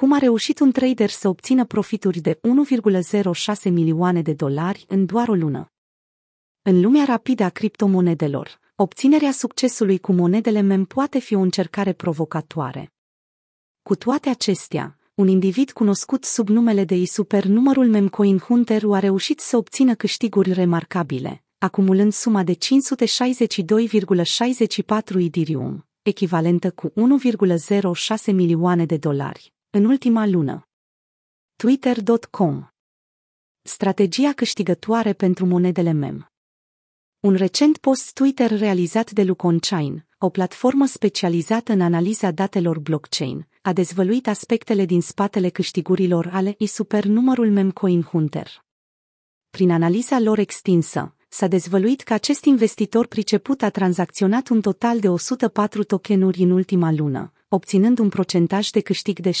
Cum a reușit un trader să obțină profituri de 1,06 milioane de dolari în doar o lună? În lumea rapidă a criptomonedelor, obținerea succesului cu monedele mem poate fi o încercare provocatoare. Cu toate acestea, un individ cunoscut sub numele de super numărul Memcoin Hunter a reușit să obțină câștiguri remarcabile, acumulând suma de 562,64 Ethereum, echivalentă cu 1,06 milioane de dolari, în ultima lună. Twitter.com Strategia câștigătoare pentru monedele MEM Un recent post Twitter realizat de Luconchain, o platformă specializată în analiza datelor blockchain, a dezvăluit aspectele din spatele câștigurilor ale i numărul Memcoin Hunter. Prin analiza lor extinsă, s-a dezvăluit că acest investitor priceput a tranzacționat un total de 104 tokenuri în ultima lună, obținând un procentaj de câștig de 63,5%.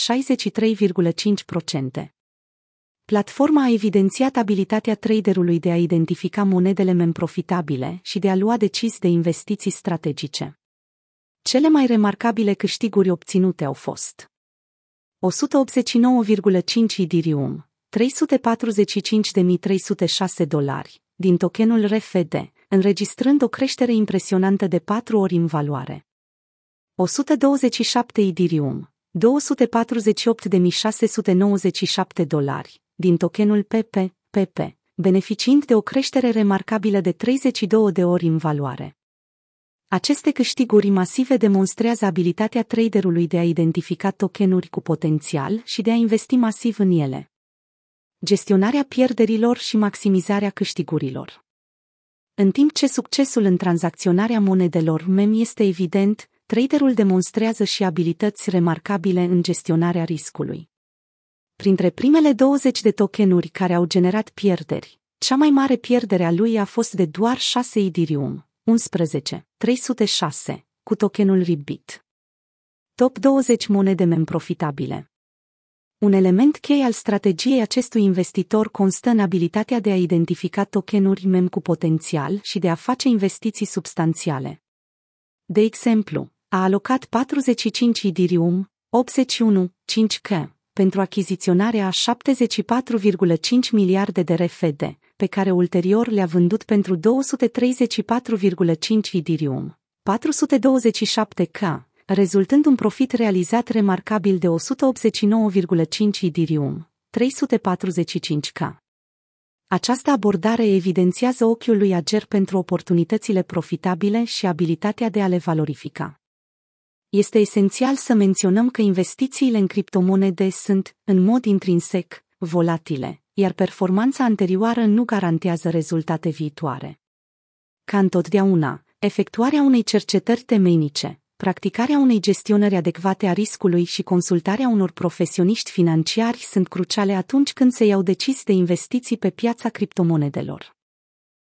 Platforma a evidențiat abilitatea traderului de a identifica monedele mem profitabile și de a lua decizii de investiții strategice. Cele mai remarcabile câștiguri obținute au fost 189,5 Ethereum, 345.306 dolari, din tokenul RFD, înregistrând o creștere impresionantă de 4 ori în valoare. 127 Ethereum, 248.697 dolari, din tokenul PP, PP, beneficiind de o creștere remarcabilă de 32 de ori în valoare. Aceste câștiguri masive demonstrează abilitatea traderului de a identifica tokenuri cu potențial și de a investi masiv în ele. Gestionarea pierderilor și maximizarea câștigurilor. În timp ce succesul în tranzacționarea monedelor MEM este evident, traderul demonstrează și abilități remarcabile în gestionarea riscului. Printre primele 20 de tokenuri care au generat pierderi, cea mai mare pierdere a lui a fost de doar 6 Ethereum, 11, 306, cu tokenul Ribbit. Top 20 monede mem profitabile. Un element cheie al strategiei acestui investitor constă în abilitatea de a identifica tokenuri mem cu potențial și de a face investiții substanțiale. De exemplu, a alocat 45 Ethereum, 81, 5K, pentru achiziționarea a 74,5 miliarde de RFD, pe care ulterior le-a vândut pentru 234,5 Ethereum, 427K, rezultând un profit realizat remarcabil de 189,5 Ethereum, 345K. Această abordare evidențiază ochiul lui Ager pentru oportunitățile profitabile și abilitatea de a le valorifica. Este esențial să menționăm că investițiile în criptomonede sunt, în mod intrinsec, volatile, iar performanța anterioară nu garantează rezultate viitoare. Ca întotdeauna, efectuarea unei cercetări temeinice, practicarea unei gestionări adecvate a riscului și consultarea unor profesioniști financiari sunt cruciale atunci când se iau decizii de investiții pe piața criptomonedelor.